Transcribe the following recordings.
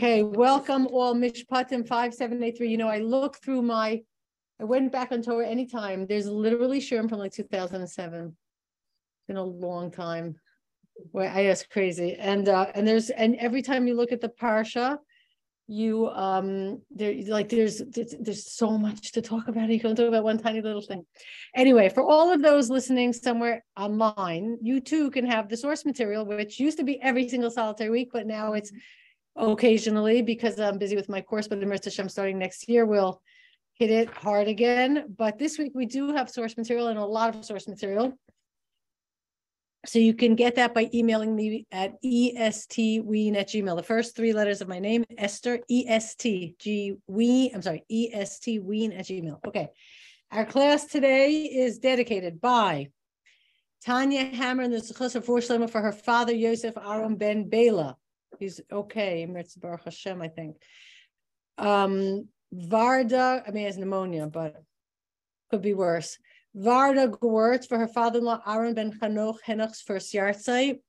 Okay, welcome all Mishpatim 5783. You know, I look through my, I went back on Torah anytime. There's literally Sherm from like 2007. It's been a long time. Where I ask crazy. And uh and there's and every time you look at the parsha, you um there like there's there's, there's so much to talk about. You can talk about one tiny little thing. Anyway, for all of those listening somewhere online, you too can have the source material, which used to be every single solitary week, but now it's occasionally because I'm busy with my course, but Mirza Hashem starting next year, we'll hit it hard again. But this week we do have source material and a lot of source material. So you can get that by emailing me at estween at gmail. The first three letters of my name, Esther, E-S-T, G, we, I'm sorry, E-S-T, ween at gmail. Okay. Our class today is dedicated by Tanya Hammer and the Zechus of for her father, Yosef Aaron Ben Bela. He's okay. Mirtz Baruch Hashem, I think. Um, Varda, I mean, has pneumonia, but could be worse. Varda Gewurtz for her father-in-law Aaron ben Chanoch Henoch's first yahrzeit.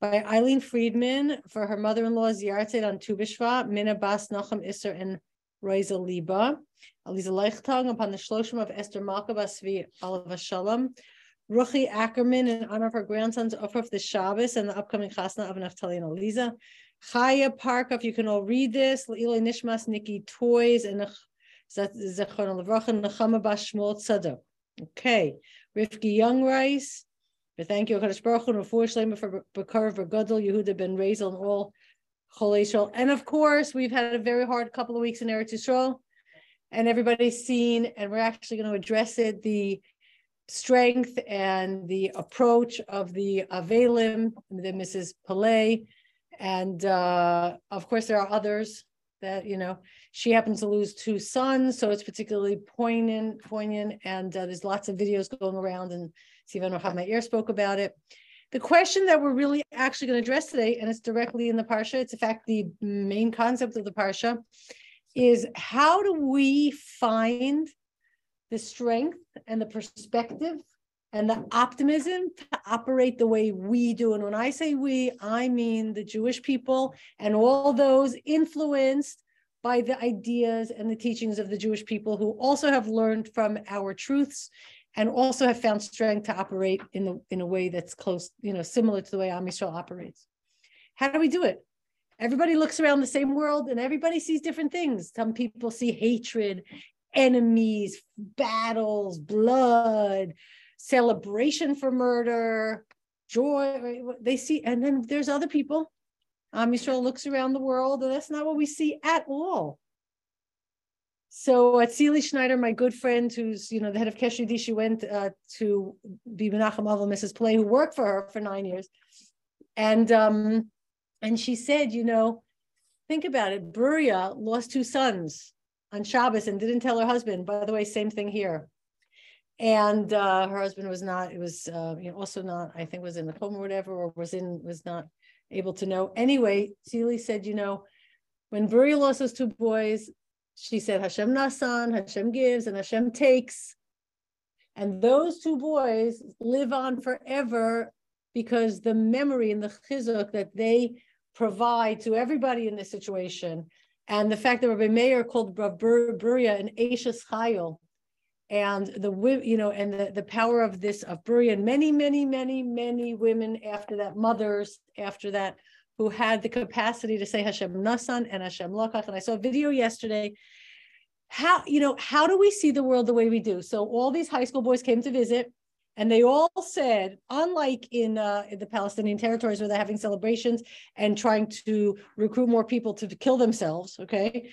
By Eileen Friedman for her mother-in-law's yahrzeit on Tu B'Shvat, Mina Bas Nachum Isser and Reza Liba. Aliza Leichtang upon the Shloshim of Esther Malka Basvi Alav Shalom. Ruchi Ackerman in honor of her grandson's aufruf of the Shabbos and the upcoming Chasna of Naftali and Aliza. Chaya Parkov, you can all read this. Le'ilay Nishmas Nikki Toys and Zechron Levracha Nechama Bas Shmuel Tzadok. Okay, Rifki Young Rice. Thank you, Hakadosh Baruch Hu, for for Bakar Vergadol Yehuda Ben Razel and all Chol And of course, we've had a very hard couple of weeks in Eretz Yisrael, and everybody's seen, and we're actually going to address it the strength and the approach of the Avelim, the Mrs. Paley, and uh, of course there are others that you know she happens to lose two sons, so it's particularly poignant, poignant, and uh, there's lots of videos going around. And Stephen my ear spoke about it. The question that we're really actually going to address today, and it's directly in the parsha, it's in fact the main concept of the parsha, is how do we find the strength and the perspective and the optimism to operate the way we do. And when I say we, I mean the Jewish people and all those influenced by the ideas and the teachings of the Jewish people who also have learned from our truths and also have found strength to operate in the in a way that's close, you know, similar to the way Am Yisrael operates. How do we do it? Everybody looks around the same world and everybody sees different things. Some people see hatred, enemies, battles, blood, celebration for murder, joy. They see, and then there's other people um, Yisrael looks around the world, and that's not what we see at all. So at Seely Schneider, my good friend, who's you know the head of Kesher she went uh, to be Menachem Mrs. Paley, who worked for her for nine years, and um, and she said, you know, think about it. Bruria lost two sons on Shabbos and didn't tell her husband. By the way, same thing here. And uh, her husband was not. It was uh, you know, also not. I think was in the coma or whatever, or was in was not able to know. Anyway, Celie said, you know, when Buri lost those two boys, she said, Hashem Nasan, Hashem gives, and Hashem takes. And those two boys live on forever because the memory and the chizuk that they provide to everybody in this situation, and the fact that Rabbi Meir called Rav Bruria an Ashes Chayil, and the you know and the, the power of this of Buri and many many many many women after that mothers after that who had the capacity to say Hashem Nasan and Hashem Lokach. And I saw a video yesterday. How you know how do we see the world the way we do? So all these high school boys came to visit and they all said unlike in, uh, in the Palestinian territories where they're having celebrations and trying to recruit more people to kill themselves okay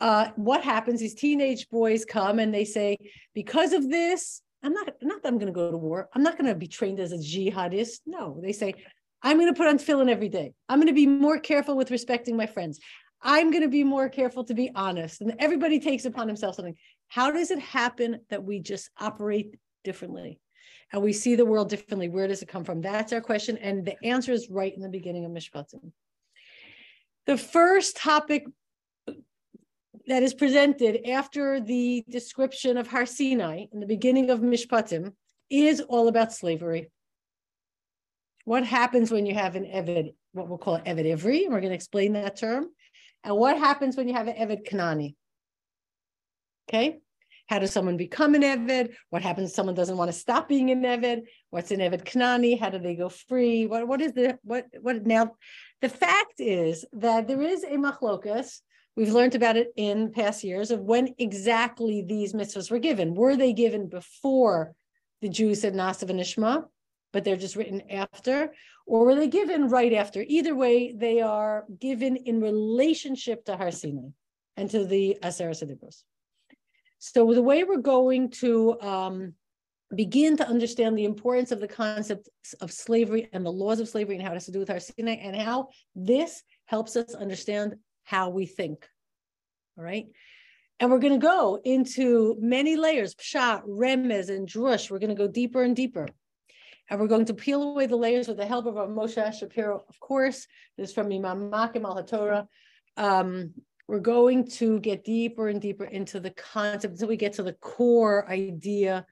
uh, what happens is teenage boys come and they say, because of this, I'm not, not that I'm going to go to war. I'm not going to be trained as a jihadist. No, they say, I'm going to put on tefillin every day. I'm going to be more careful with respecting my friends. I'm going to be more careful to be honest. And everybody takes upon himself something. How does it happen that we just operate differently? And we see the world differently. Where does it come from? That's our question. And the answer is right in the beginning of Mishpatim. The first topic that is presented after the description of Har Sinai in the beginning of Mishpatim is all about slavery. What happens when you have an Eved, what we'll call Eved Ivri? and We're going to explain that term. And what happens when you have an Eved Kanani? Okay. How does someone become an Eved? What happens if someone doesn't want to stop being an Eved? What's an Eved Kanani? How do they go free? What, what is the, what, what now? The fact is that there is a machlokas. We've learned about it in past years of when exactly these mitzvahs were given. Were they given before the Jews said Na'aseh V'nishma, but they're just written after? Or were they given right after? Either way, they are given in relationship to Har Sinai and to the Aseres Hadibros. So the way we're going to um, begin to understand the importance of the concept of slavery and the laws of slavery and how it has to do with Har Sinai and how this helps us understand how we think. All right. And we're going to go into many layers, pshat, remez, and drush. We're going to go deeper and deeper. And we're going to peel away the layers with the help of our Moshe Shapiro, of course. This is from Mima'amakim al HaTorah. Um, we're going to get deeper and deeper into the concept until we get to the core idea,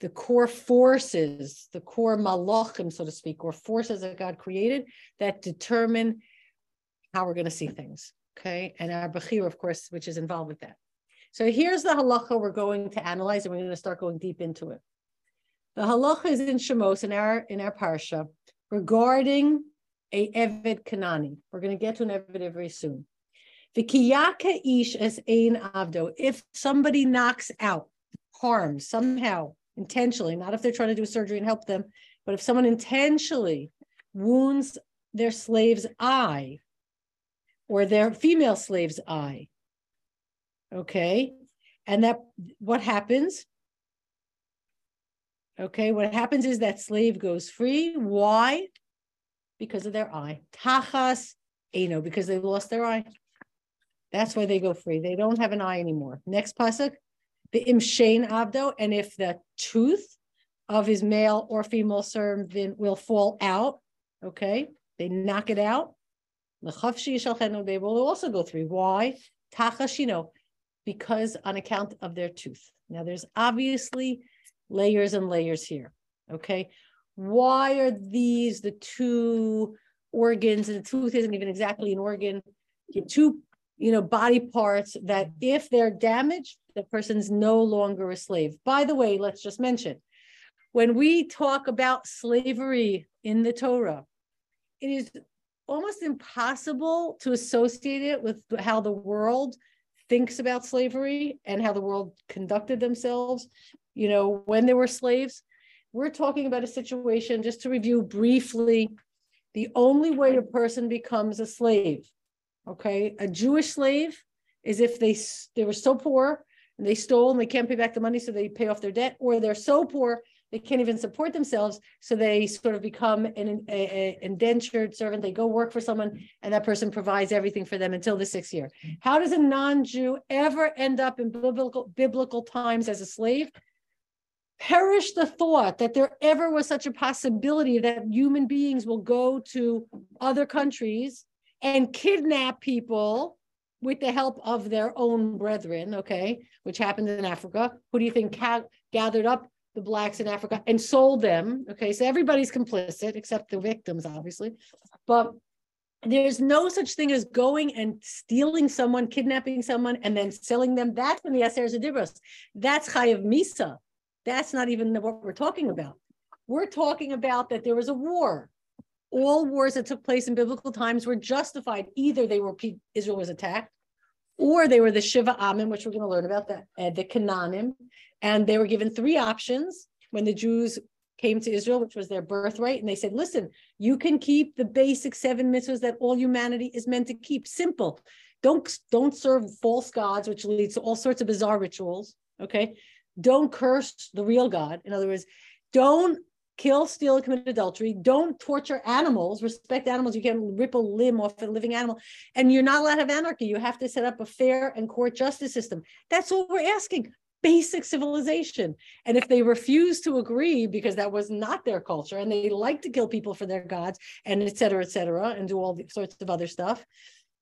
the core forces, the core malachim, so to speak, or forces that God created that determine how we're going to see things. Okay. And our Bechir, of course, which is involved with that. So here's the halacha we're going to analyze, and we're going to start going deep into it. The halacha is in Shemos in our in our parsha regarding a Eved Kanani. We're going to get to an Eved very soon. Vikiyaka ish as ein avdo. If somebody knocks out, harms somehow, intentionally, not if they're trying to do surgery and help them, but if someone intentionally wounds their slave's eye or their female slave's eye, okay, and that what happens? Okay, what happens is that slave goes free. Why? Because of their eye. Tachas, eh, know because they lost their eye. That's why they go free. They don't have an eye anymore. Next pasuk, the imshain abdo, and if the tooth of his male or female servant will fall out, okay, they knock it out. They will also go through. Why? Tachashino, because on account of their tooth. Now, there's obviously layers and layers here. Okay, why are these the two organs? And the tooth isn't even exactly an organ. Two you know, body parts that if they're damaged, the person's no longer a slave. By the way, let's just mention when we talk about slavery in the Torah, it is almost impossible to associate it with how the world thinks about slavery and how the world conducted themselves, you know, when they were slaves. We're talking about a situation, just to review briefly, the only way a person becomes a slave Okay, a Jewish slave is if they they were so poor and they stole and they can't pay back the money, so they pay off their debt, or they're so poor they can't even support themselves, so they sort of become an a, a indentured servant. They go work for someone, and that person provides everything for them until the sixth year. How does a non-Jew ever end up in biblical biblical times as a slave? perish the thought that there ever was such a possibility that human beings will go to other countries and kidnap people with the help of their own brethren, okay, which happened in Africa. Who do you think gathered up the blacks in Africa and sold them? Okay, so everybody's complicit except the victims, obviously. But there's no such thing as going and stealing someone, kidnapping someone, and then selling them. That's when the Aseres Hadibros. That's Chayav Misa. That's not even what we're talking about. We're talking about that there was a war all wars that took place in biblical times were justified. Either they were Israel was attacked, or they were the Shiva Amim, which we're going to learn about, the, uh, the. And they were given three options when the Jews came to Israel, which was their birthright. And they said, listen, you can keep the basic seven mitzvahs that all humanity is meant to keep. Simple. Don't, don't serve false gods, which leads to all sorts of bizarre rituals. Okay. Don't curse the real God. In other words, don't kill, steal, and commit adultery. Don't torture animals. Respect animals. You can't rip a limb off a living animal. And you're not allowed to have anarchy. You have to set up a fair and court justice system. That's all we're asking. Basic civilization. And if they refuse to agree because that was not their culture and they like to kill people for their gods and et cetera, et cetera, and do all sorts of other stuff,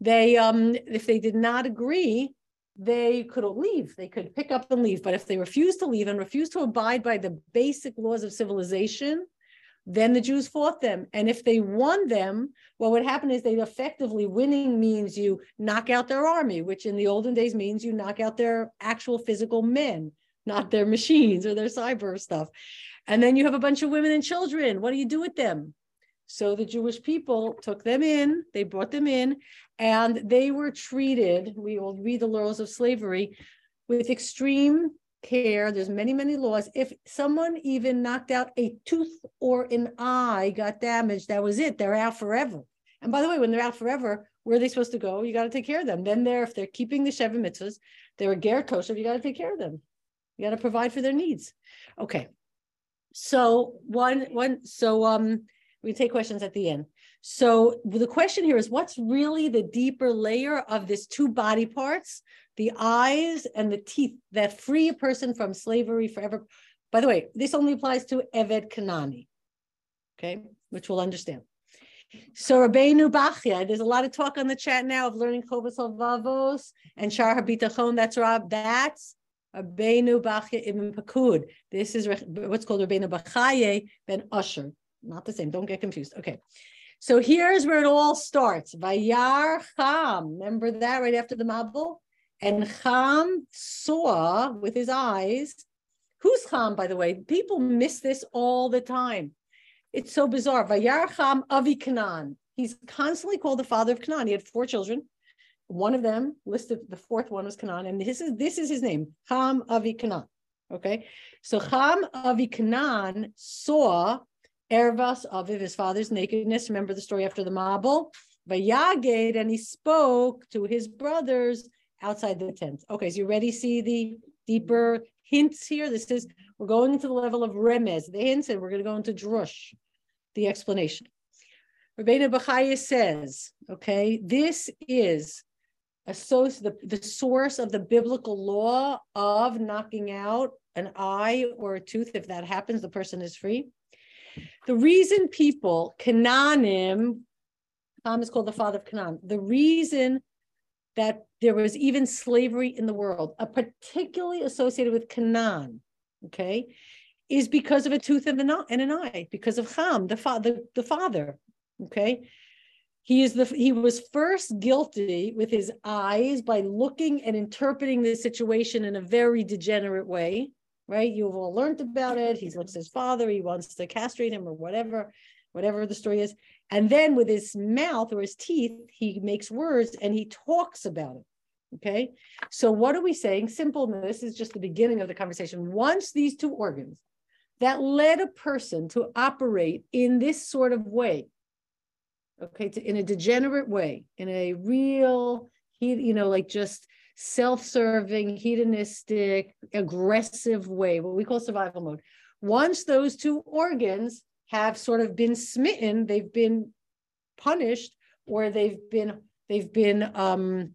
they um if they did not agree, they could leave. They could pick up and leave. But if they refuse to leave and refuse to abide by the basic laws of civilization, Then the Jews fought them. And if they won them, what would happen is they'd effectively winning means you knock out their army, which in the olden days means you knock out their actual physical men, not their machines or their cyber stuff. And then you have a bunch of women and children. What do you do with them? So the Jewish people took them in, they brought them in, and they were treated, we will read the laws of slavery, with extreme care. There's many, many laws. If someone even knocked out a tooth or an eye, got damaged, that was it. They're out forever. And by the way, when they're out forever, where are they supposed to go? You got to take care of them. Then they're, if they're keeping the Sheva mitzvahs, they're a ger toshav, you got to take care of them. You got to provide for their needs. Okay. So one, one, so um, we take questions at the end. So the question here is what's really the deeper layer of this two body parts, the eyes and the teeth that free a person from slavery forever? By the way, this only applies to Eved Kanani, okay, which we'll understand. So Rabbeinu Bachya, there's a lot of talk on the chat now of learning Chovos HaLevavos and Shar HaBitachon. That's Rob. That's Rabbeinu Bachya Ibn Pakud. This is what's called Rabbeinu Bachya Ben Usher. Not the same. Don't get confused. Okay. So here's where it all starts. Vayar Cham. Remember that right after the Mabul? And Cham saw with his eyes. Who's Cham, by the way? People miss this all the time. It's so bizarre. Vayar Cham Avi Canaan. He's constantly called the father of Canaan. He had four children. One of them listed, the fourth one was Canaan, and this is this is his name, Cham Avi Canaan. Okay, so Cham Avi Canaan saw Ervas of his father's nakedness. Remember the story after the Mabul? Vayaged, and he spoke to his brothers outside the tent. Okay, so you ready see the deeper hints here? This is, we're going into the level of remez, the hints, and we're going to go into drush, the explanation. Rabbeinu Bachya says, okay, this is the, the source of the biblical law of knocking out an eye or a tooth. If that happens, the person is free. The reason people, Canaanim, Ham is called the father of Canaan, the reason that there was even slavery in the world, a particularly associated with Canaan, okay, is because of a tooth and an, eye, because of Ham, the, fa- the, the father, okay? He is the he was first guilty with his eyes by looking and interpreting the situation in a very degenerate way right? You've all learned about it. He looks at his father, he wants to castrate him or whatever, whatever the story is. And then with his mouth or his teeth, he makes words and he talks about it. Okay. So what are we saying? Simple. This is just the beginning of the conversation. Once these two organs that led a person to operate in this sort of way, okay, to, in a degenerate way, in a real, he, you know, like just self-serving, hedonistic, aggressive way, what we call survival mode. Once those two organs have sort of been smitten, they've been punished, or they've been they've been um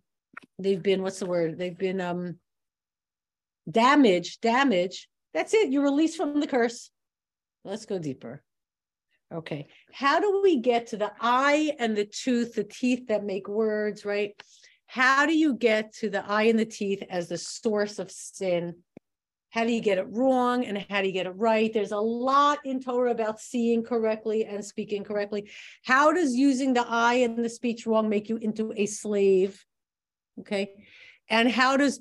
they've been what's the word? They've been um damaged, damage. That's it. You're released from the curse. Let's go deeper. Okay. How do we get to the eye and the tooth, the teeth that make words, right? How do you get to the eye and the teeth as the source of sin? How do you get it wrong and how do you get it right? There's a lot in Torah about seeing correctly and speaking correctly. How does using the eye and the speech wrong make you into a slave? Okay. And how does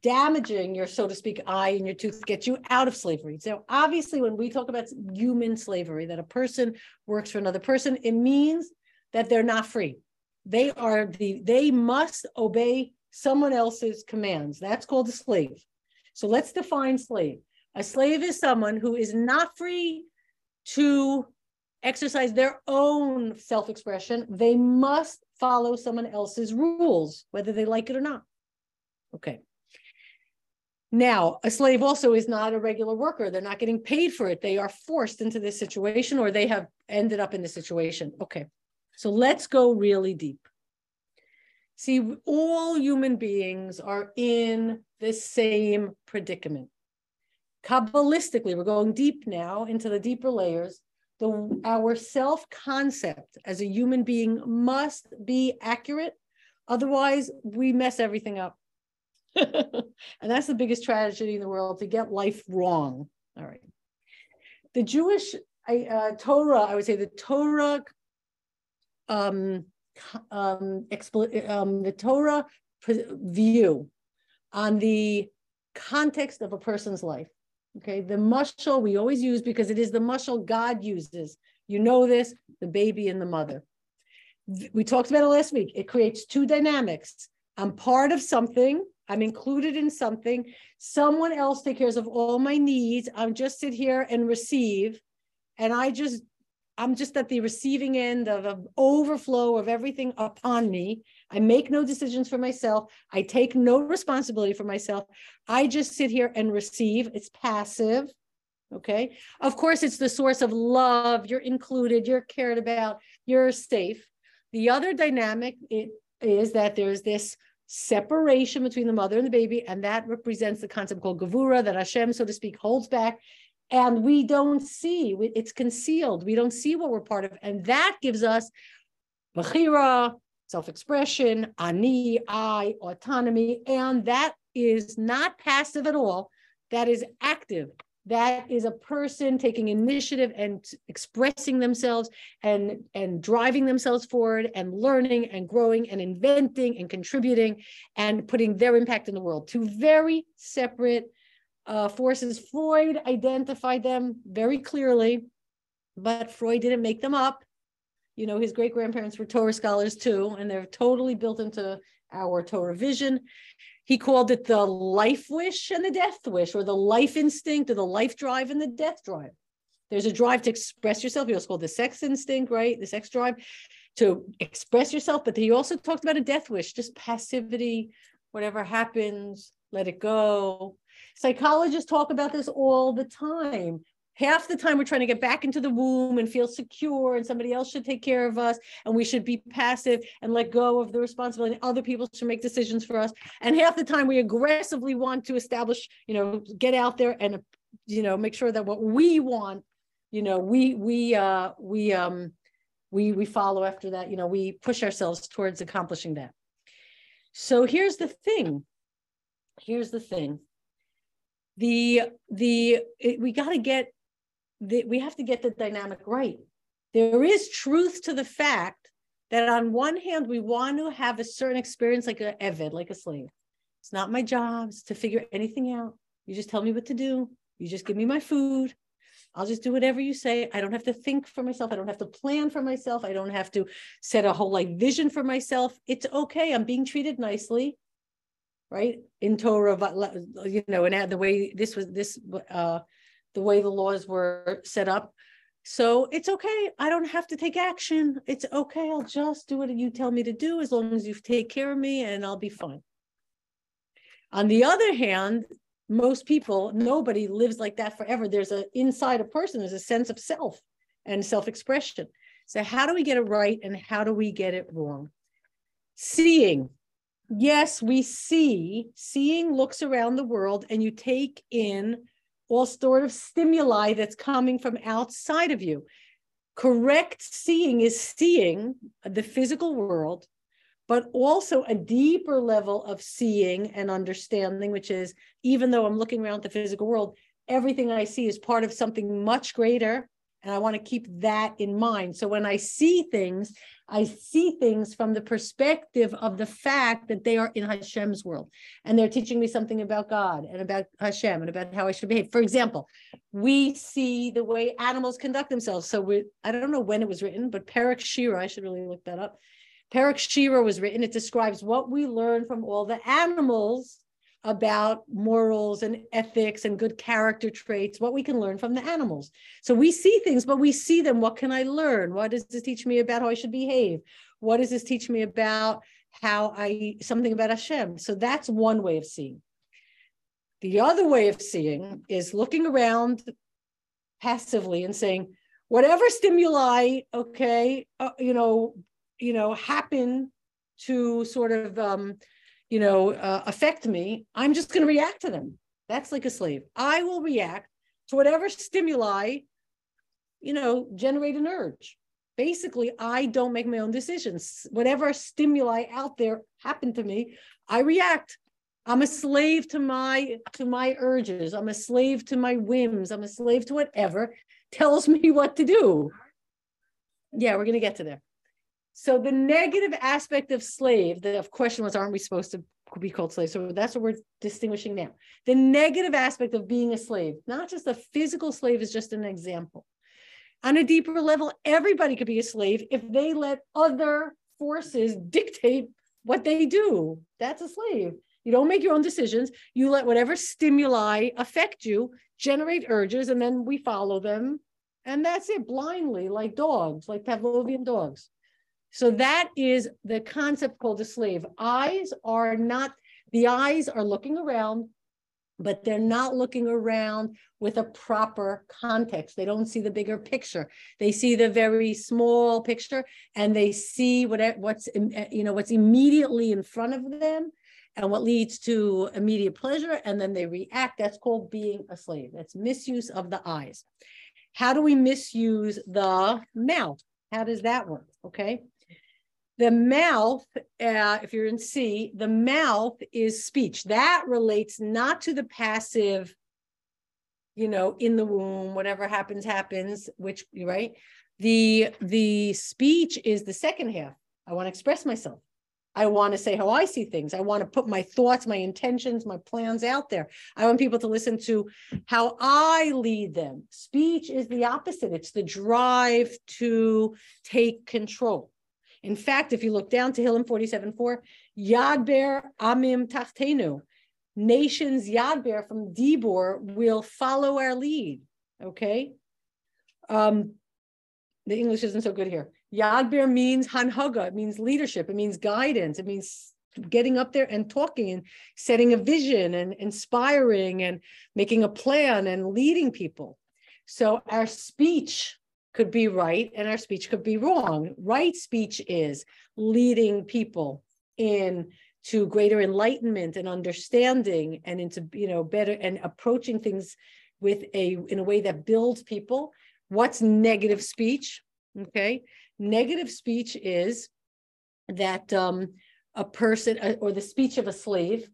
damaging your, so to speak, eye and your tooth get you out of slavery? So obviously, when we talk about human slavery, that a person works for another person, it means that they're not free they are the they must obey someone else's commands. That's called a slave. So let's define slave. A slave is someone who is not free to exercise their own self-expression. They must follow someone else's rules, whether they like it or not. Okay. Now, a slave also is not a regular worker. They're not getting paid for it. They are forced into this situation or they have ended up in this situation. Okay. So let's go really deep. See, all human beings are in the same predicament. Kabbalistically, we're going deep now into the deeper layers. The, our self concept as a human being must be accurate. Otherwise, we mess everything up. and that's the biggest tragedy in the world to get life wrong. All right. The Jewish I, uh, Torah, I would say the Torah, um, um, um, the Torah view on the context of a person's life. Okay, the mushal we always use because it is the mushal God uses. You know this, the baby and the mother. We talked about it last week. It creates two dynamics. I'm part of something, I'm included in something. Someone else takes care of all my needs. I'm just sit here and receive. And I just, I'm just at the receiving end of an overflow of everything upon me. I make no decisions for myself. I take no responsibility for myself. I just sit here and receive. It's passive. Okay. Of course, it's the source of love. You're included, you're cared about, you're safe. The other dynamic is that there's this separation between the mother and the baby, and that represents the concept called gavura that Hashem, so to speak, holds back. And we don't see, it's concealed. We don't see what we're part of. And that gives us bachira, self-expression, ani, I, autonomy, and that is not passive at all. That is active. That is a person taking initiative and expressing themselves and, and driving themselves forward and learning and growing and inventing and contributing and putting their impact in the world. Two very separate uh, forces. Freud identified them very clearly, but Freud didn't make them up you know, his great grandparents were Torah scholars too, and they're totally built into our Torah vision. He called it the life wish and the death wish, or the life instinct, or the life drive and the death drive. There's a drive to express yourself. He also called the sex instinct, right? The sex drive to express yourself. But he also talked about a death wish, just passivity, whatever happens, let it go. Psychologists talk about this all the time. Half the time we're trying to get back into the womb and feel secure and somebody else should take care of us and we should be passive and let go of the responsibility other people should make decisions for us. And half the time we aggressively want to establish you know get out there and you know make sure that what we want you know we we uh we um we we follow after that. You know we push ourselves towards accomplishing that. So here's the thing. Here's the thing the the it, we got to get the, we have to get the dynamic right. There is truth to the fact that on one hand, we want to have a certain experience like a Eved, like a slave. It's not my job to figure anything out. You just tell me what to do. You just give me my food. I'll just do whatever you say. I don't have to think for myself. I don't have to plan for myself. I don't have to set a whole like vision for myself. It's okay. I'm being treated nicely, right? In Torah, you know, and the way this was this uh the way the laws were set up. So it's okay. I don't have to take action. It's okay. I'll just do what you tell me to do as long as you take care of me and I'll be fine. On the other hand, most people, nobody lives like that forever. There's a inside a person, there's a sense of self and self-expression. So how do we get it right and how do we get it wrong? Seeing. Yes, we see. Seeing looks around the world and you take in all sort of stimuli that's coming from outside of you. Correct seeing is seeing the physical world, but also a deeper level of seeing and understanding, which is even though I'm looking around the physical world, everything I see is part of something much greater and I want to keep that in mind. So when I see things, I see things from the perspective of the fact that they are in Hashem's world and they're teaching me something about God and about Hashem and about how I should behave. For example, we see the way animals conduct themselves. So we, I don't know when it was written, but Perek Shira, I should really look that up. Perek Shira was written. It describes what we learn from all the animals about morals and ethics and good character traits, what we can learn from the animals. So we see things, but we see them. What can I learn? What does this teach me about how I should behave? What does this teach me about how I, something about Hashem? So that's one way of seeing. The other way of seeing is looking around passively and saying, whatever stimuli, okay, uh, you know, you know, happen to sort of um, you know, uh, affect me, I'm just going to react to them. That's like a slave. I will react to whatever stimuli, you know, generate an urge. Basically, I don't make my own decisions. Whatever stimuli out there happen to me, I react. I'm a slave to my to my urges. I'm a slave to my whims. I'm a slave to whatever tells me what to do. Yeah, we're going to get to there. So the negative aspect of slave, the question was, aren't we supposed to be called slaves? So that's what we're distinguishing now. The negative aspect of being a slave, not just a physical slave, is just an example. On a deeper level, everybody could be a slave if they let other forces dictate what they do. That's a slave. You don't make your own decisions. You let whatever stimuli affect you, generate urges, and then we follow them. And that's it blindly, like dogs, like Pavlovian dogs. So that is the concept called a slave. Eyes are not, the eyes are looking around, but they're not looking around with a proper context. They don't see the bigger picture. They see the very small picture and they see what, what's, you know, what's immediately in front of them and what leads to immediate pleasure. And then they react. That's called being a slave. That's misuse of the eyes. How do we misuse the mouth? How does that work? Okay. The mouth, uh, if you're in C, the mouth is speech. That relates not to the passive, you know, in the womb, whatever happens, happens, which, right? The, the speech is the second half. I want to express myself. I want to say how I see things. I want to put my thoughts, my intentions, my plans out there. I want people to listen to how I lead them. Speech is the opposite, it's the drive to take control. In fact, if you look down to Tehillim 47.4, Yadber Amim Tachtenu, nations Yadber from Dibor will follow our lead. Okay. Um, the English isn't so good here. Yadber means hanhaga, it means leadership, it means guidance, it means getting up there and talking and setting a vision and inspiring and making a plan and leading people. So our speech could be right and our speech could be wrong. Right speech is leading people in to greater enlightenment and understanding and into you know better and approaching things with a in a way that builds people. What's negative speech? Okay. Negative speech is that um, a person uh, or the speech of a slave,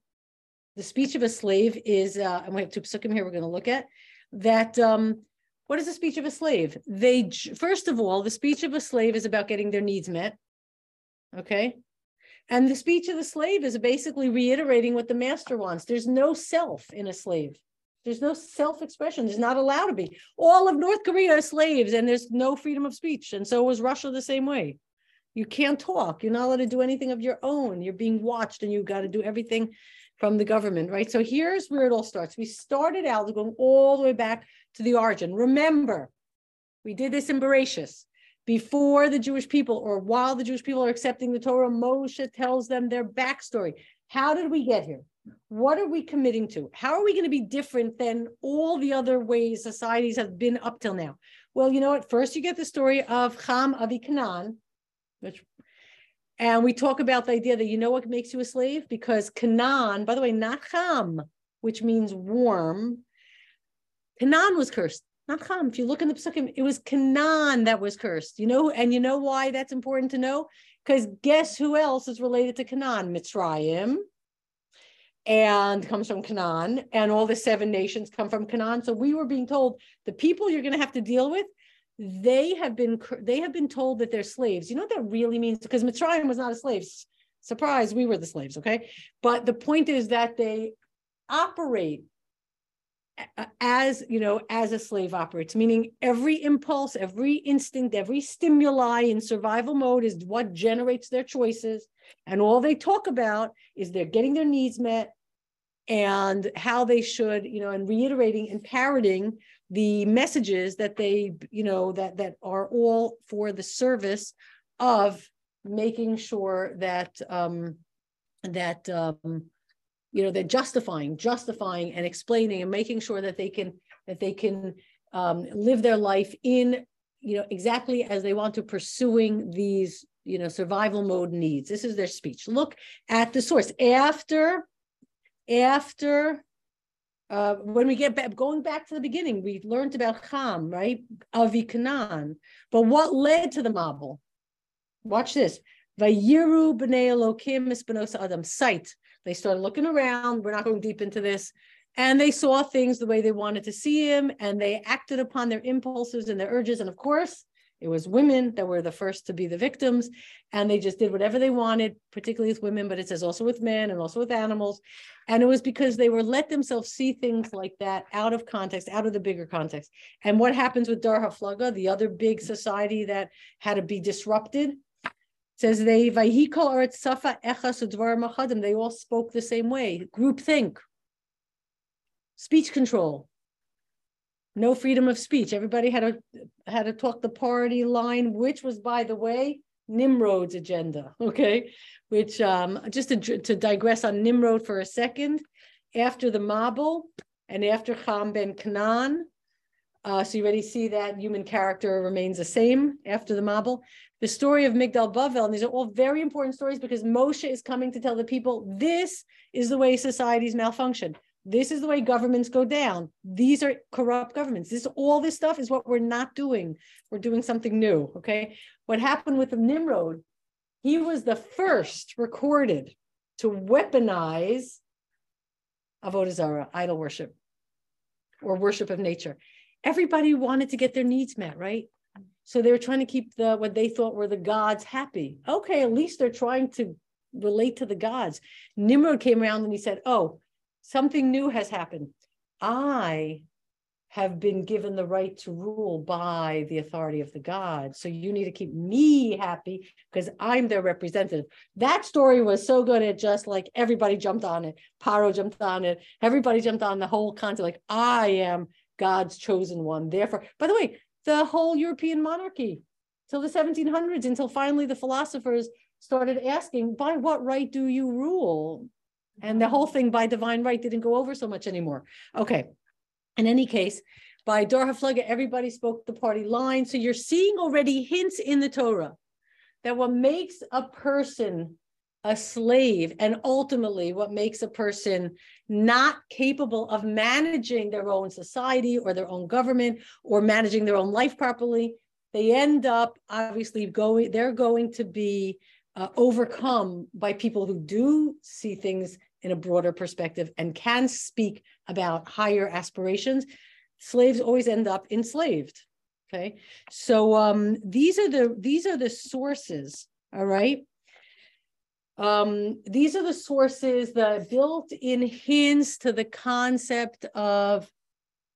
the speech of a slave is, uh, and we have two psukim here we're going to look at, that um, what is the speech of a slave? They, first of all, the speech of a slave is about getting their needs met. Okay. And the speech of the slave is basically reiterating what the master wants. There's no self in a slave. There's no self expression. There's not allowed to be. All of North Korea are slaves and there's no freedom of speech. And so was Russia the same way. You can't talk. You're not allowed to do anything of your own. You're being watched and you've got to do everything from the government, right? So here's where it all starts. We started out going all the way back to the origin. Remember, we did this in Bereshis. Before the Jewish people or while the Jewish people are accepting the Torah, Moshe tells them their backstory. How did we get here? What are we committing to? How are we going to be different than all the other ways societies have been up till now? Well, you know what? First, you get the story of Ham Avi Canaan, which, and we talk about the idea that you know what makes you a slave? Because Canaan, by the way, not Ham, which means warm. Canaan was cursed, not Ham. If you look in the Psukim, it was Canaan that was cursed. You know, and you know why that's important to know? Because guess who else is related to Canaan? Mitzrayim and comes from Canaan, and all the seven nations come from Canaan. So we were being told the people you're going to have to deal with, they have been they have been told that they're slaves. You know what that really means? Because Mitzrayim was not a slave. Surprise, we were the slaves. Okay, but the point is that they operate as you know as a slave operates meaning every impulse every instinct every stimuli in survival mode is what generates their choices and all they talk about is they're getting their needs met and how they should, you know, and reiterating and parroting the messages that they, you know, that that are all for the service of making sure that um, that um, you know they're justifying, justifying and explaining and making sure that they can that they can um, live their life in you know exactly as they want to pursuing these you know survival mode needs. This is their speech. Look at the source after after uh, when we get back, going back to the beginning, we learned about Ham, right? Avi Canaan. But what led to the Mabul? Watch this. Vayiru Elokim adam. Sight. They started looking around. We're not going deep into this. and they saw things the way they wanted to see him and they acted upon their impulses and their urges and of course it was women that were the first to be the victims and they just did whatever they wanted particularly with women but it says also with men and also with animals. And it was because they were let themselves see things like that out of context out of the bigger context. And what happens with dor haflaga the other big society that had to be disrupted says they they all spoke the same way. Group think. Speech control no freedom of speech everybody had to had to talk the party line which was by the way nimrod's agenda okay which um just to, to digress on nimrod for a second after the mabul and after Ham ben Canaan, uh, so you already see that human character remains the same after the Mabul. The story of Migdal Bavel, and these are all very important stories because Moshe is coming to tell the people this is the way societies malfunction. This is the way governments go down. These are corrupt governments. This all this stuff is what we're not doing. We're doing something new. Okay. What happened with Nimrod? He was the first recorded to weaponize avodah zarah, idol worship, or worship of nature. Everybody wanted to get their needs met, right? So they were trying to keep the what they thought were the gods happy. Okay, at least they're trying to relate to the gods. Nimrod came around and he said, "Oh, something new has happened. I have been given the right to rule by the authority of the gods. So you need to keep me happy because I'm their representative. That story was so good. It just like everybody jumped on it. Paro jumped on it. Everybody jumped on the whole concept. Like I am God's chosen one. Therefore, by the way, the whole European monarchy till the 1700s, until finally the philosophers started asking, by what right do you rule? And the whole thing by divine right didn't go over so much anymore. Okay. In any case, by Dor Haflaga, everybody spoke the party line. So you're seeing already hints in the Torah that what makes a person a slave and ultimately what makes a person not capable of managing their own society or their own government or managing their own life properly they end up obviously going they're going to be uh, overcome by people who do see things in a broader perspective and can speak about higher aspirations, slaves always end up enslaved. Okay, so um, these are the these are the sources. All right. Um, these are the sources, that built-in hints to the concept of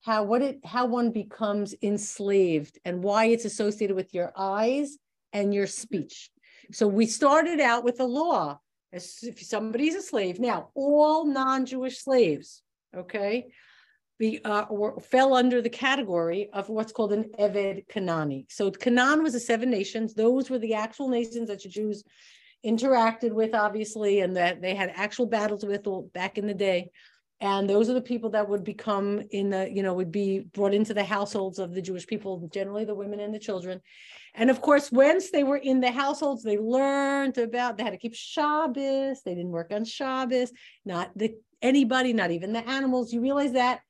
how what it how one becomes enslaved and why it's associated with your eyes and your speech. So we started out with a law if somebody's a slave. Now, all non-Jewish slaves, okay, be, uh, or fell under the category of what's called an Eved Kanani. So Canaan was the seven nations. Those were the actual nations that the Jews interacted with, obviously, and that they had actual battles with back in the day. And those are the people that would become in the, you know, would be brought into the households of the Jewish people, generally the women and the children. And of course, once they were in the households, they learned about they had to keep Shabbos. They didn't work on Shabbos. Not the anybody, not even the animals. You realize that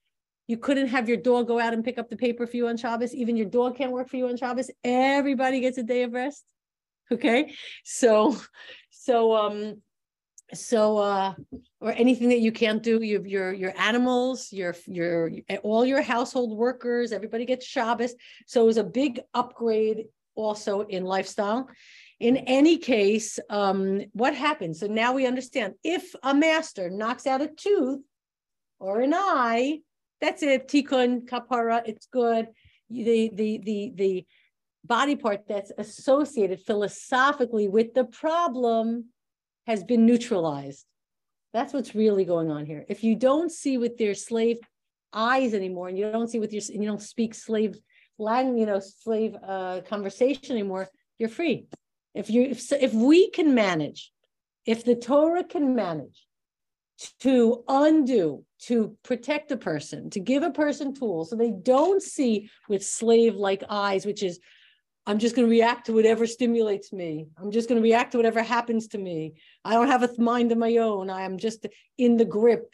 you couldn't have your dog go out and pick up the paper for you on Shabbos. Even your dog can't work for you on Shabbos. Everybody gets a day of rest. Okay, so so um so uh or anything that you can't do you your your animals your your all your household workers everybody gets shabbos so it was a big upgrade also in lifestyle. In any case, um, what happens? So now we understand if a master knocks out a tooth or an eye, that's it. Tikkun kapara, it's good. The the the the body part that's associated philosophically with the problem has been neutralized. That's what's really going on here. If you don't see with your slave eyes anymore, and you don't see with your, and you don't speak slave lang, you know, slave uh, conversation anymore, you're free. If you if, if we can manage, if the Torah can manage to undo, to protect a person, to give a person tools so they don't see with slave-like eyes, which is I'm just going to react to whatever stimulates me. I'm just going to react to whatever happens to me. I don't have a mind of my own. I am just in the grip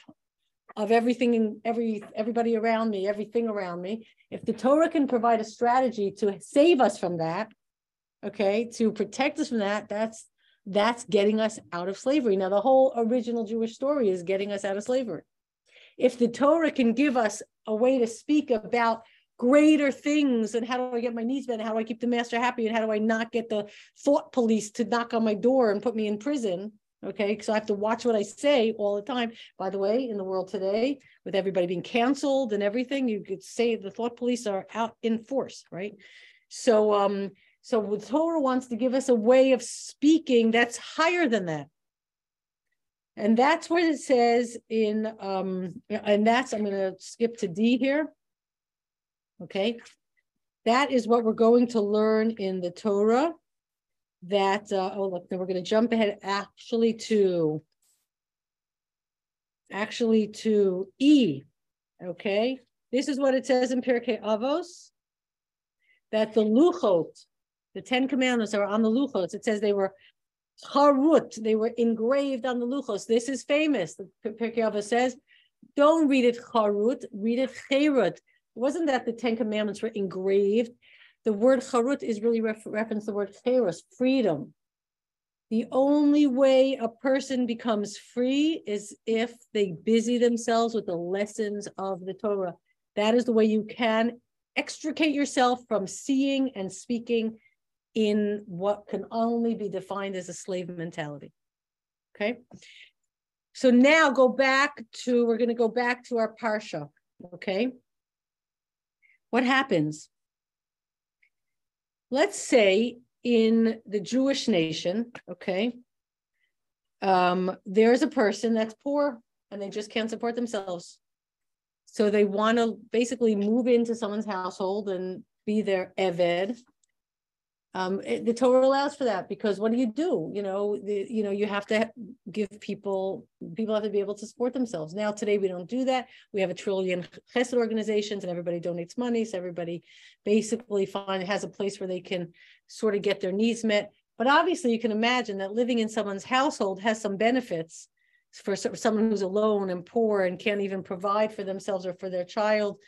of everything and every everybody around me, everything around me. If the Torah can provide a strategy to save us from that, okay, to protect us from that, that's that's getting us out of slavery. Now, the whole original Jewish story is getting us out of slavery. if the Torah can give us a way to speak about greater things and how do I get my needs met? How do I keep the master happy? And how do I not get the thought police to knock on my door and put me in prison? Okay, because I have to watch what I say all the time. By the way, in the world today, with everybody being canceled and everything, you could say the thought police are out in force, right? So, um, so the Torah wants to give us a way of speaking that's higher than that. And that's what it says in, um, and that's, I'm going to skip to D here. Okay. That is what we're going to learn in the Torah. That, uh, oh, look, then we're going to jump ahead actually to, actually to E. Okay. This is what it says in Pirkei Avos that the Luchot, the Ten Commandments are on the Luchos. It says they were Harut, they were engraved on the Luchos. This is famous. The Pirkei Avos says, don't read it Harut, read it Cherut. Wasn't that the Ten Commandments were engraved. The word Harut is really ref- reference the word Cheros, freedom. The only way a person becomes free is if they busy themselves with the lessons of the Torah. That is the way you can extricate yourself from seeing and speaking in what can only be defined as a slave mentality. Okay. So now go back to, we're going to go back to our Parsha. Okay. What happens? Let's say in the Jewish nation, okay, um, there's a person that's poor and they just can't support themselves. So they want to basically move into someone's household and be their eved. Um, it, the Torah allows for that because what do you do? You know, the, you know, you have to give people people have to be able to support themselves. Now today we don't do that. We have a trillion chesed organizations and everybody donates money, so everybody basically find has a place where they can sort of get their needs met. But obviously, you can imagine that living in someone's household has some benefits for someone who's alone and poor and can't even provide for themselves or for their child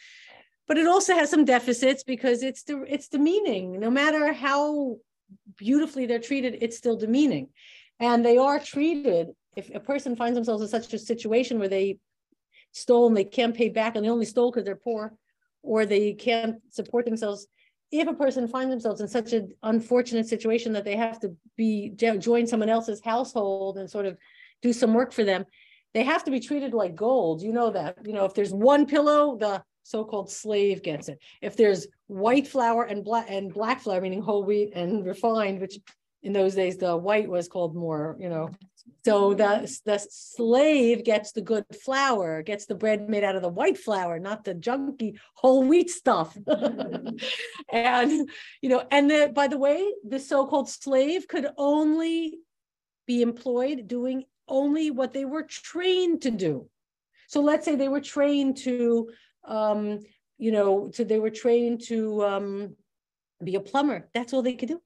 but it also has some deficits because it's the it's demeaning no matter how beautifully they're treated it's still demeaning and they are treated if a person finds themselves in such a situation where they stole and they can't pay back and they only stole because they're poor or they can't support themselves if a person finds themselves in such an unfortunate situation that they have to be join someone else's household and sort of do some work for them, they have to be treated like gold. You know that. You know, if there's one pillow, the so-called slave gets it. If there's white flour and black and black flour, meaning whole wheat and refined, which in those days the white was called more, you know. So the, the slave gets the good flour, gets the bread made out of the white flour, not the junky whole wheat stuff. and you know, and the, by the way, the so-called slave could only be employed doing only what they were trained to do. So let's say they were trained to, um, you know, so they were trained to um, be a plumber. That's all they could do.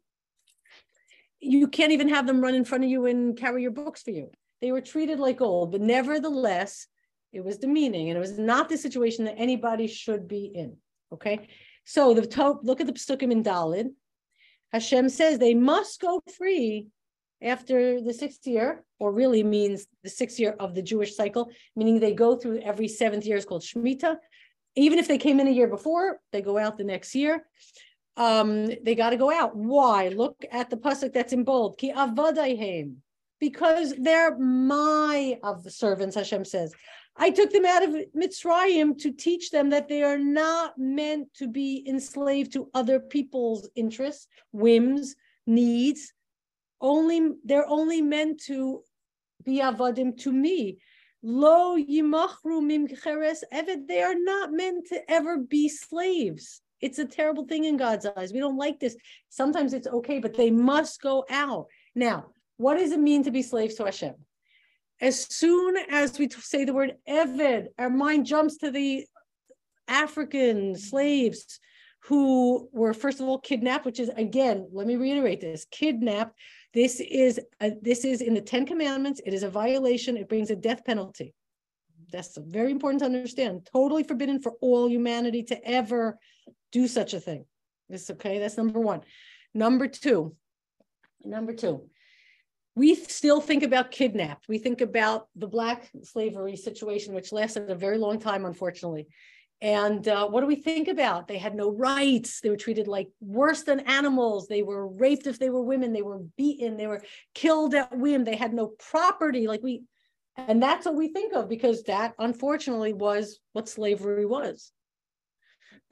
You can't even have them run in front of you and carry your books for you. They were treated like gold, but nevertheless, it was demeaning, and it was not the situation that anybody should be in. Okay, so the top, look at the psukim in Dalid. Hashem says they must go free after the sixth year, or really means the sixth year of the Jewish cycle, meaning they go through every seventh year is called Shemitah. Even if they came in a year before, they go out the next year. Um, they got to go out. Why? Look at the pasuk that's in bold. Ki avadayhem. Because they're my of the servants, Hashem says. I took them out of Mitzrayim to teach them that they are not meant to be enslaved to other people's interests, whims, needs, only they're only meant to be avadim to me. Lo yimachru mim eved. They are not meant to ever be slaves. It's a terrible thing in God's eyes. We don't like this. Sometimes it's okay, but they must go out. Now, what does it mean to be slaves to Hashem? As soon as we say the word Eved, our mind jumps to the African slaves who were, first of all, kidnapped, which is, again, let me reiterate this kidnapped this is a, this is in the Ten Commandments. It is a violation. It brings a death penalty. That's very important to understand. Totally forbidden for all humanity to ever do such a thing. This okay. That's number one. Number two. Number two. we still think about kidnapped. We think about the black slavery situation, which lasted a very long time, unfortunately. And uh, what do we think about? They had no rights. They were treated like worse than animals. They were raped if they were women. They were beaten. They were killed at whim. They had no property. Like we, and that's what we think of because that unfortunately was what slavery was.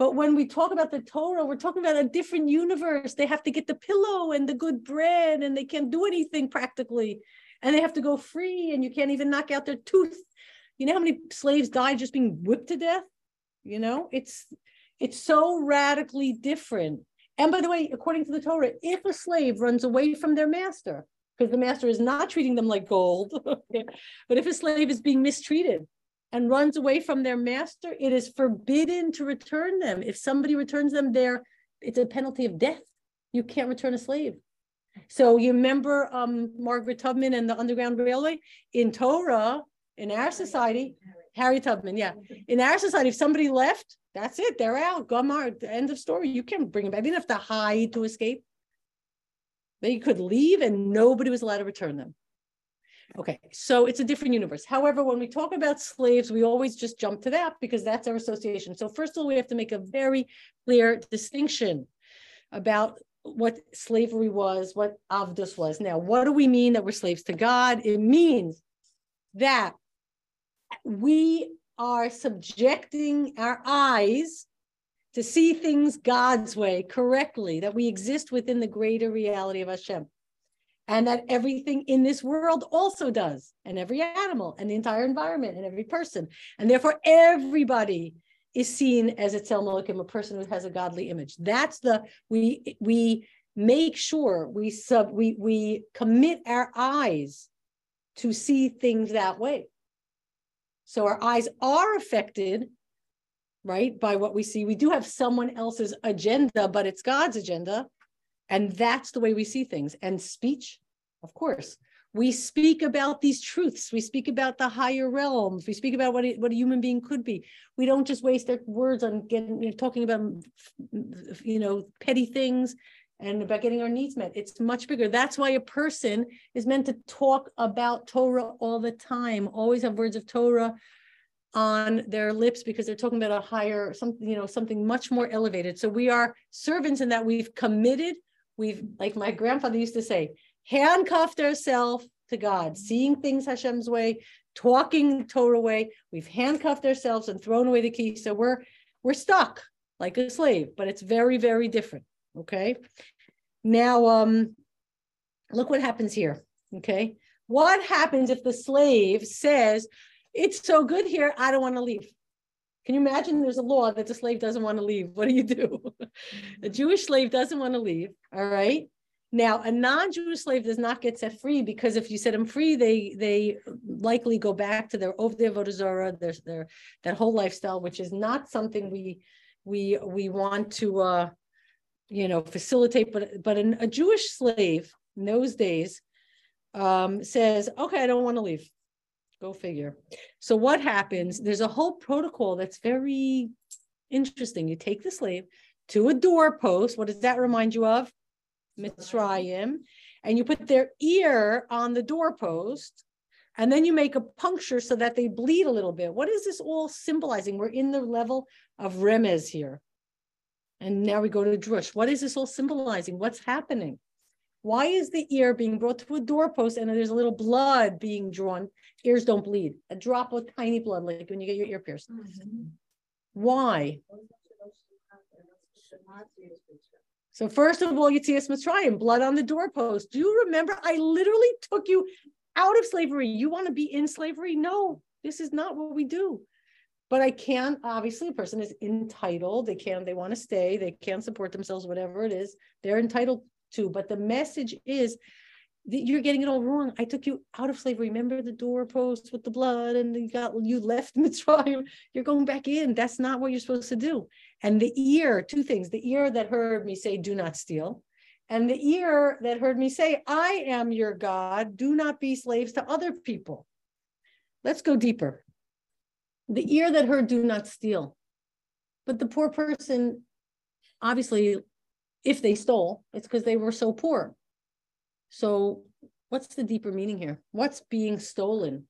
But when we talk about the Torah, we're talking about a different universe. They have to get the pillow and the good bread, and they can't do anything practically. And they have to go free, and you can't even knock out their tooth. You know how many slaves died just being whipped to death? You know, it's it's so radically different. And by the way, according to the Torah, if a slave runs away from their master, because the master is not treating them like gold, but if a slave is being mistreated, and runs away from their master, it is forbidden to return them. If somebody returns them there, it's a penalty of death. You can't return a slave. So you remember um, Margaret Tubman and the Underground Railway in Torah, in our society, Harriet Tubman, yeah. In our society, if somebody left, that's it, they're out. Gomar, the end of story. You can't bring them back. They didn't have to hide to escape. They could leave and nobody was allowed to return them. Okay, so it's a different universe. However, when we talk about slaves, we always just jump to that because that's our association. So first of all, we have to make a very clear distinction about what slavery was, what avdus was. Now, what do we mean that we're slaves to God? It means that we are subjecting our eyes to see things God's way correctly, that we exist within the greater reality of Hashem and that everything in this world also does, and every animal, and the entire environment, and every person. And therefore, everybody is seen as a Tzel Elokim, a person who has a godly image. That's the we we make sure we sub we we commit our eyes to see things that way. So our eyes are affected, right, by what we see. We do have someone else's agenda, but it's God's agenda. And that's the way we see things. And speech, of course. We speak about these truths. We speak about the higher realms. We speak about what, it, what a human being could be. We don't just waste our words on getting you know, talking about you know petty things and about getting our needs met. It's much bigger. That's why a person is meant to talk about Torah all the time. Always have words of Torah on their lips because they're talking about a higher something you know something much more elevated so we are servants in that we've committed we've like my grandfather used to say handcuffed ourselves to god seeing things hashem's way talking torah way we've handcuffed ourselves and thrown away the key so we're we're stuck like a slave but it's very very different okay now um look what happens here okay what happens if the slave says it's so good here i don't want to leave can you imagine there's a law that the slave doesn't want to leave? What do you do? a Jewish slave doesn't want to leave. All right. Now, a non-Jewish slave does not get set free because if you set them free, they they likely go back to their over their avodah zarah, their their that whole lifestyle, which is not something we we we want to uh, you know facilitate. But but an, a Jewish slave in those days um, says, okay, I don't want to leave. Go figure. So what happens? There's a whole protocol that's very interesting. You take the slave to a doorpost. What does that remind you of? Mitzrayim. And you put their ear on the doorpost. And then you make a puncture so that they bleed a little bit. What is this all symbolizing? We're in the level of remez here. And now we go to drush. What is this all symbolizing? What's happening? Why is the ear being brought to a doorpost and there's a little blood being drawn? Ears don't bleed. A drop of tiny blood, like when you get your ear pierced. Mm-hmm. Why? So first of all, Yetzias Mitzrayim, blood on the doorpost. Do you remember? I literally took you out of slavery. You want to be in slavery? No, this is not what we do. But I can't. Obviously, a person is entitled. They can. They want to stay. They can support themselves. Whatever it is, they're entitled to. But the message is that you're getting it all wrong. I took you out of slavery. Remember the doorpost with the blood, and you got you left Mitzrayim. You're going back in. That's not what you're supposed to do. And the ear, two things: the ear that heard me say, "Do not steal." And the ear that heard me say, I am your God, do not be slaves to other people. Let's go deeper. The ear that heard, do not steal. But the poor person obviously if they stole, it's because they were so poor. So what's the deeper meaning here? What's being stolen?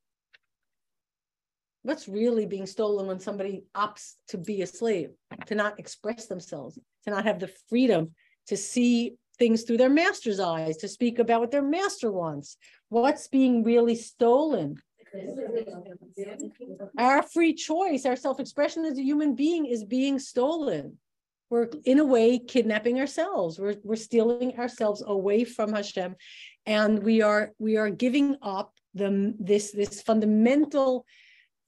What's really being stolen when somebody opts to be a slave, to not express themselves, to not have the freedom to see things through their master's eyes, to speak about what their master wants? What's being really stolen? Our free choice, our self expression as a human being is being stolen. We're, in a way, kidnapping ourselves. We're, we're stealing ourselves away from Hashem. And we are we are giving up the this this fundamental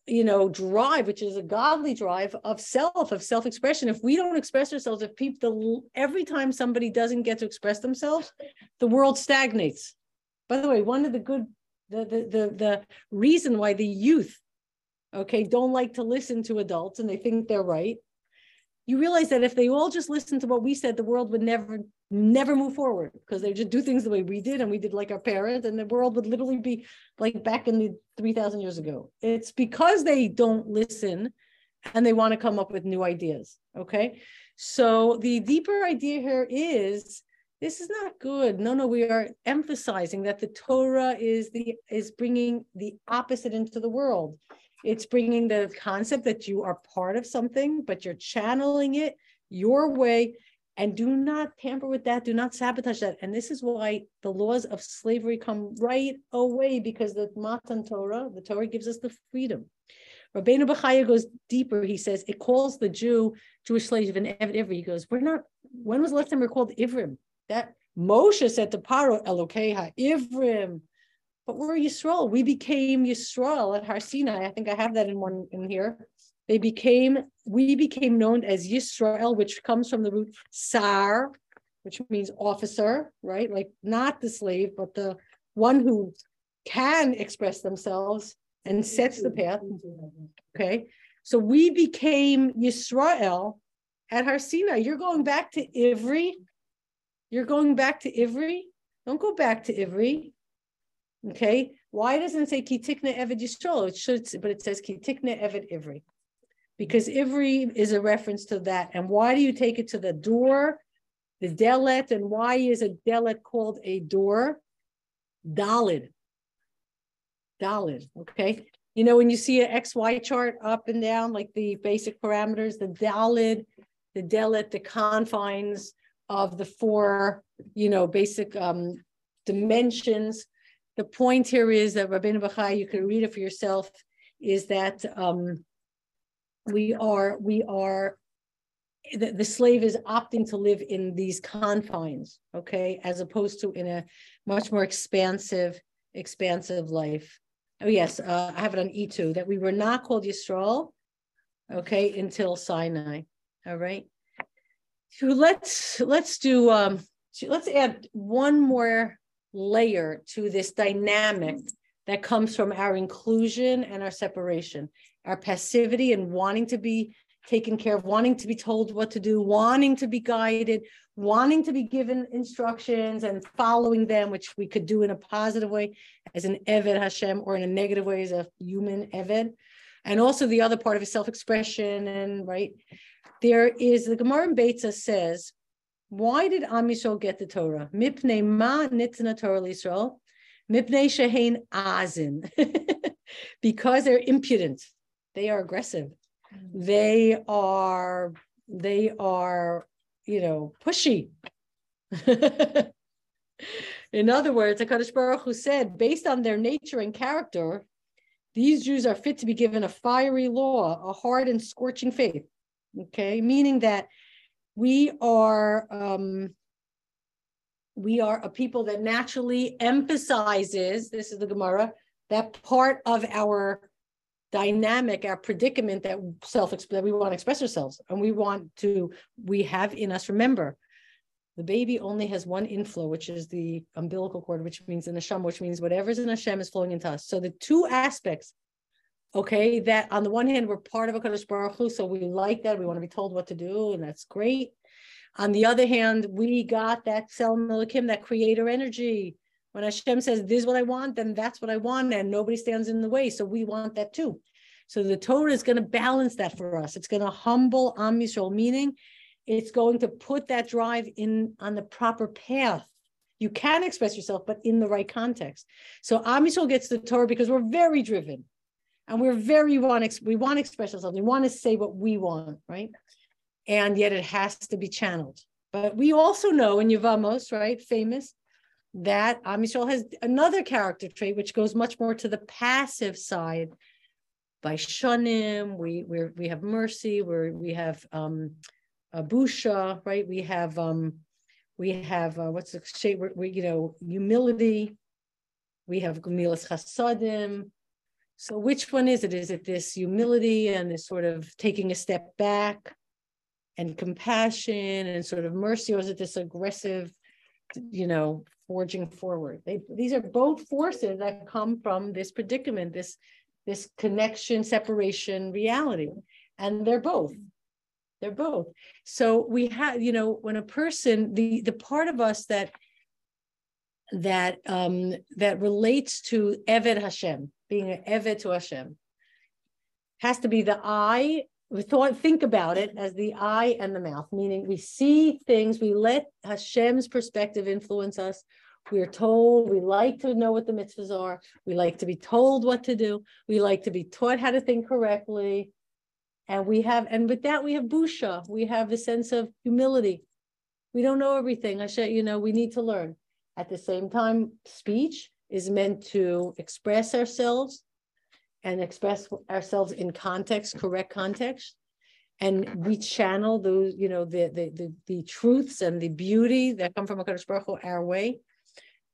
you know drive which is a godly drive of self of self-expression if we don't express ourselves if people every time somebody doesn't get to express themselves the world stagnates by the way one of the good the, the, the, the reason why the youth, okay, don't like to listen to adults and they think they're right. You realize that if they all just listened to what we said, the world would never, never move forward because they just do things the way we did and we did like our parents, and the world would literally be like back in the 3,000 years ago. It's because they don't listen and they want to come up with new ideas. Okay. So the deeper idea here is this is not good no no we are emphasizing that the torah is the is bringing the opposite into the world it's bringing the concept that you are part of something but you're channeling it your way and do not tamper with that do not sabotage that and this is why the laws of slavery come right away because the matan torah the torah gives us the freedom Rabbeinu Bachya goes deeper. He says it calls the Jew, Jewish slave, an Eved Ivri. He goes, we're not. When was the last time we are called Ivrim? That Moshe said to Paro, Elokeha, Ivrim. But we're Yisrael. We became Yisrael at Har Sinai. I think I have that in one in here. They became, we became known as Yisrael, which comes from the root Sar, which means officer, right? Like not the slave, but the one who can express themselves and sets the path. Okay. So we became Yisrael at Har Sinai. You're going back to Ivri, you're going back to Ivri? Don't go back to Ivri. Okay. Why doesn't it say Kitikna Eved Yisrael? It should, but it says Kitikna Eved Ivri. Because Ivri is a reference to that. And why do you take it to the door, the delet? And why is a delet called a door? Dalid. Dalid. Okay. You know, when you see an XY chart up and down, like the basic parameters, the Dalid, the delet, the confines, of the four, you know, basic um, dimensions. The point here is that Rabbeinu Bachya, you can read it for yourself, is that um, we are, we are, the, the slave is opting to live in these confines, okay, as opposed to in a much more expansive, expansive life. Oh yes, uh, I have it on E2 that we were not called Yisrael, okay, until Sinai. All right let's let's do um let's add one more layer to this dynamic that comes from our inclusion and our separation our passivity and wanting to be taken care of wanting to be told what to do wanting to be guided wanting to be given instructions and following them which we could do in a positive way as an eved hashem or in a negative way as a human eved. And also the other part of self-expression and right there is the Gemara in Beitza says, why did Am Yisrael get the Torah? Mipnei ma nitzna Torah Yisrael, mipnei shehein azin, because they're impudent, they are aggressive, mm. they are they are you know pushy. in other words, Hakadosh Baruch Hu said, based on their nature and character, these Jews are fit to be given a fiery law, a hard and scorching faith okay meaning that we are um, we are a people that naturally emphasizes this is the gemara that part of our dynamic our predicament that self that we want to express ourselves and we want to we have in us remember the baby only has one inflow, which is the umbilical cord, which means in Hashem, which means whatever's in Hashem is flowing into us. So the two aspects okay that on the one hand we're part of a Kadosh Baruch Hu, so we like that we want to be told what to do and that's great. On the other hand we got that Tzelem Elokim that creator energy. When Hashem says this is what I want then that's what I want and nobody stands in the way so we want that too. So the Torah is going to balance that for us. It's going to humble Am Yisrael meaning it's going to put that drive in on the proper path. You can express yourself, but in the right context. So Am Yisrael gets the Torah because we're very driven, and we're very want we want to express ourselves. We want to say what we want, right? And yet it has to be channeled. But we also know in Yevamos, right, famous, that Am Yisrael has another character trait which goes much more to the passive side. Bayshanim, we we we have mercy, we we have um, busha, right? We have um, we have uh, what's the shape? We, you know humility. We have gemilas chasadim. So which one is it? Is it this humility and this sort of taking a step back and compassion and sort of mercy, or is it this aggressive, you know, forging forward? They, these are both forces that come from this predicament, this this connection, separation, reality, and they're both. They're both. So we have, you know, when a person, the the part of us that that um that relates to Eved Hashem, being an to Hashem, has to be the eye. We thought think about it as the eye and the mouth, meaning we see things, we let Hashem's perspective influence us. We are told we like to know what the mitzvahs are. We like to be told what to do. We like to be taught how to think correctly. And we have, and with that, we have busha. We have the sense of humility. We don't know everything. Said, you know, we need to learn. At the same time, speech is meant to express ourselves and express ourselves in context, correct context. And we channel those, you know, the the the, the truths and the beauty that come from a Baruch Hu our way.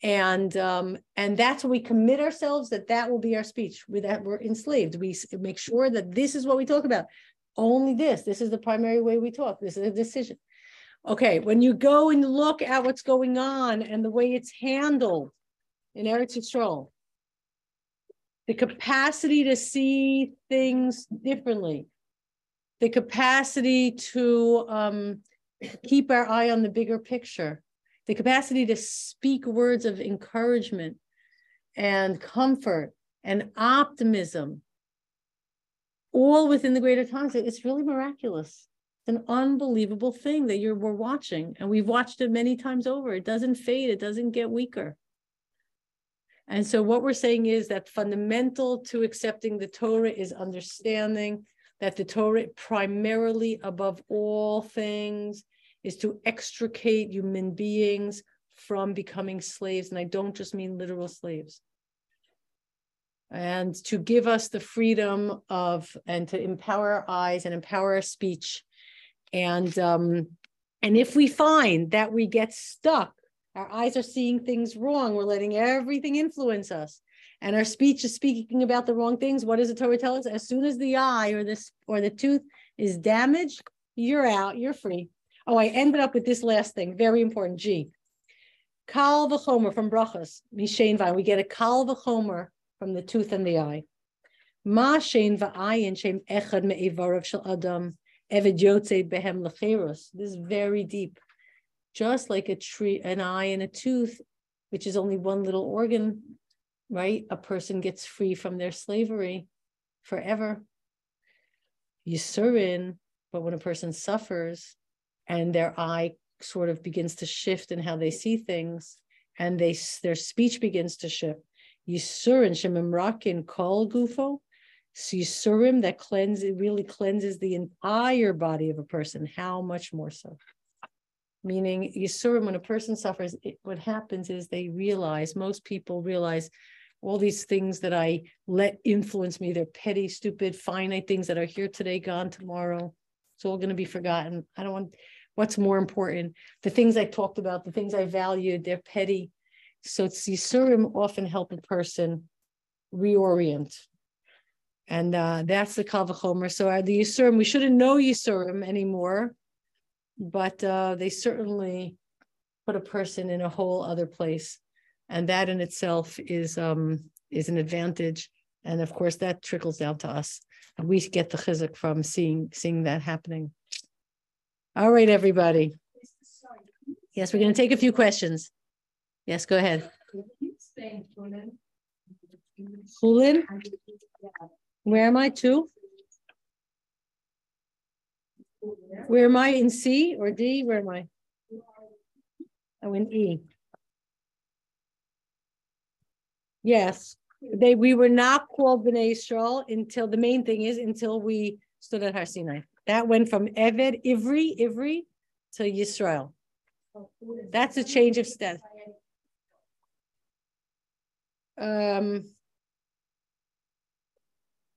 And um, and that's we commit ourselves that that will be our speech we that we're enslaved. We make sure that this is what we talk about. Only this this is the primary way we talk. This is a decision. Okay when you go and look at what's going on and the way it's handled in Eretz Yisrael the capacity to see things differently the capacity to um, keep our eye on the bigger picture the capacity to speak words of encouragement and comfort and optimism, all within the greater times. It's really miraculous. It's an unbelievable thing that you're we're watching, and we've watched it many times over. It doesn't fade, it doesn't get weaker. And so, what we're saying is that fundamental to accepting the Torah is understanding that the Torah, primarily above all things, is to extricate human beings from becoming slaves. And I don't just mean literal slaves. And to give us the freedom of, and to empower our eyes and empower our speech. And, um, and if we find that we get stuck, our eyes are seeing things wrong, we're letting everything influence us and our speech is speaking about the wrong things what does the torah tell us as soon as the eye or this or the tooth is damaged you're out you're free Oh, I ended up with this last thing, very important. G. Kal v'chomer from brachas. We get a kal v'chomer from the tooth and the eye. Ma shein v'ayin shem echad me'ivarav shel adam eved yotzei behem. This is very deep. Just like a tree, an eye and a tooth, which is only one little organ, right? A person gets free from their slavery forever. You Yisurin, but when a person suffers, and their eye sort of begins to shift in how they see things and they their speech begins to shift yisurin shemimrakin kol gufo so yisurim that cleanse it really cleanses the entire body of a person how much more so meaning yisurim when a person suffers it, what happens is they realize most people realize all these things that i let influence me. They're petty stupid finite things that are here today gone tomorrow. It's all going to be forgotten. I don't want what's more important? The things i talked about the things i valued they're petty. So Yisurim often help a person reorient. And uh, that's the Kalvachomer. So uh, the Yisurim, we shouldn't know Yisurim anymore, but uh, they certainly put a person in a whole other place. And that in itself is um, is an advantage. And of course, that trickles down to us. And we get the chizuk from seeing seeing that happening. All right, everybody. Yes, we're going to take a few questions. Yes, go ahead. Chulin? Where am I to? Where am I in C or D? Where am I? Oh, in E. Yes, they, we were not called Bnei Israel until, the main thing is until we stood at Har Sinai. That went from Eved, Ivri, Ivri to Yisrael. That's a change of status. Um.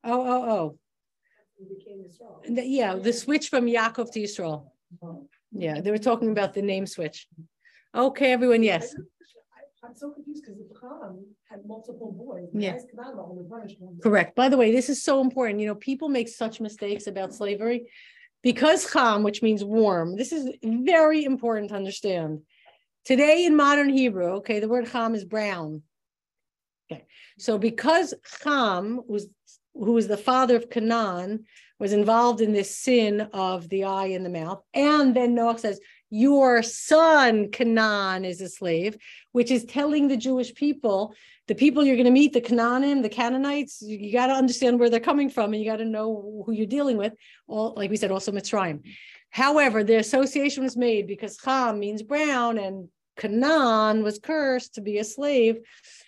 Oh, oh, oh, the- yeah, the switch from Yaakov to Yisrael. Yeah, they were talking about the name switch. Okay, everyone, yes. I'm so confused because the Cham had multiple boys. Yeah. Guys Canaan only punished one. Correct. By the way, this is so important. You know, people make such mistakes about slavery. Because Cham, which means warm, this is very important to understand. Today in modern Hebrew, okay, the word Cham is brown. Okay, so because Cham was who was the father of Canaan, was involved in this sin of the eye and the mouth, and then Noah says, Your son Canaan is a slave, which is telling the Jewish people the people you're going to meet, the Canaanim, the Canaanites, you, you got to understand where they're coming from and you got to know who you're dealing with. All, like we said, also Mitzrayim. However, the association was made because Cham means brown and Canaan was cursed to be a slave.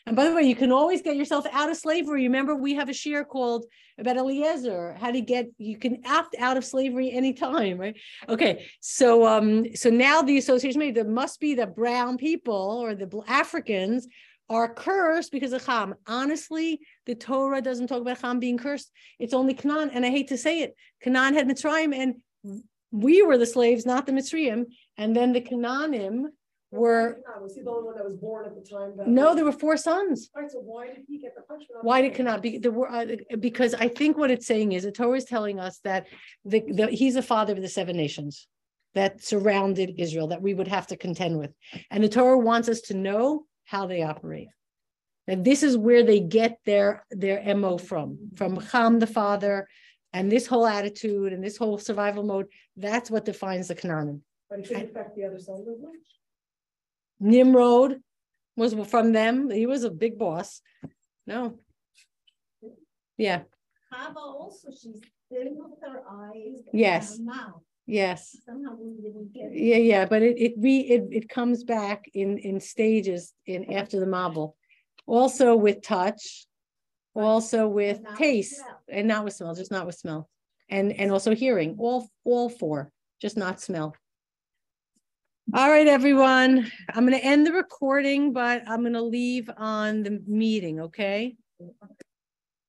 And by the way, you can always get yourself out of slavery. Remember, we have a shir called about Eliezer, how to get you can opt out of slavery anytime, right? Okay, so um, so now the association made there must be the brown people or the Africans are cursed because of Ham. Honestly, the Torah doesn't talk about Ham being cursed. It's only Canaan, and I hate to say it, Canaan had Mitzrayim, and we were the slaves, not the Mitzrayim. And then the Canaanim were Was he the only one that was born at the time? that- no, there were four sons. Right, so why did he get the punishment? Why did Canaan? Be, the, wor- uh, because I think what it's saying is the Torah is telling us that the, the he's the father of the seven nations that surrounded Israel that we would have to contend with, and the Torah wants us to know how they operate. And this is where they get their their mo from from Ham the father, and this whole attitude and this whole survival mode. That's what defines the Canaan. But it should affect the other sons as much. Nimrod was from them. He was a big boss. No. Yeah. Hava also, she's thin with her eyes. and Yes. her Mouth, Yes. somehow we didn't get. it. Yeah, yeah, but it it re it it comes back in in stages in after the mabul. Also with touch, also with with taste, smell. and not with smell, just not with smell. And and also hearing, all all four, just not smell. All right, everyone, I'm gonna end the recording, but I'm gonna leave on the meeting, okay?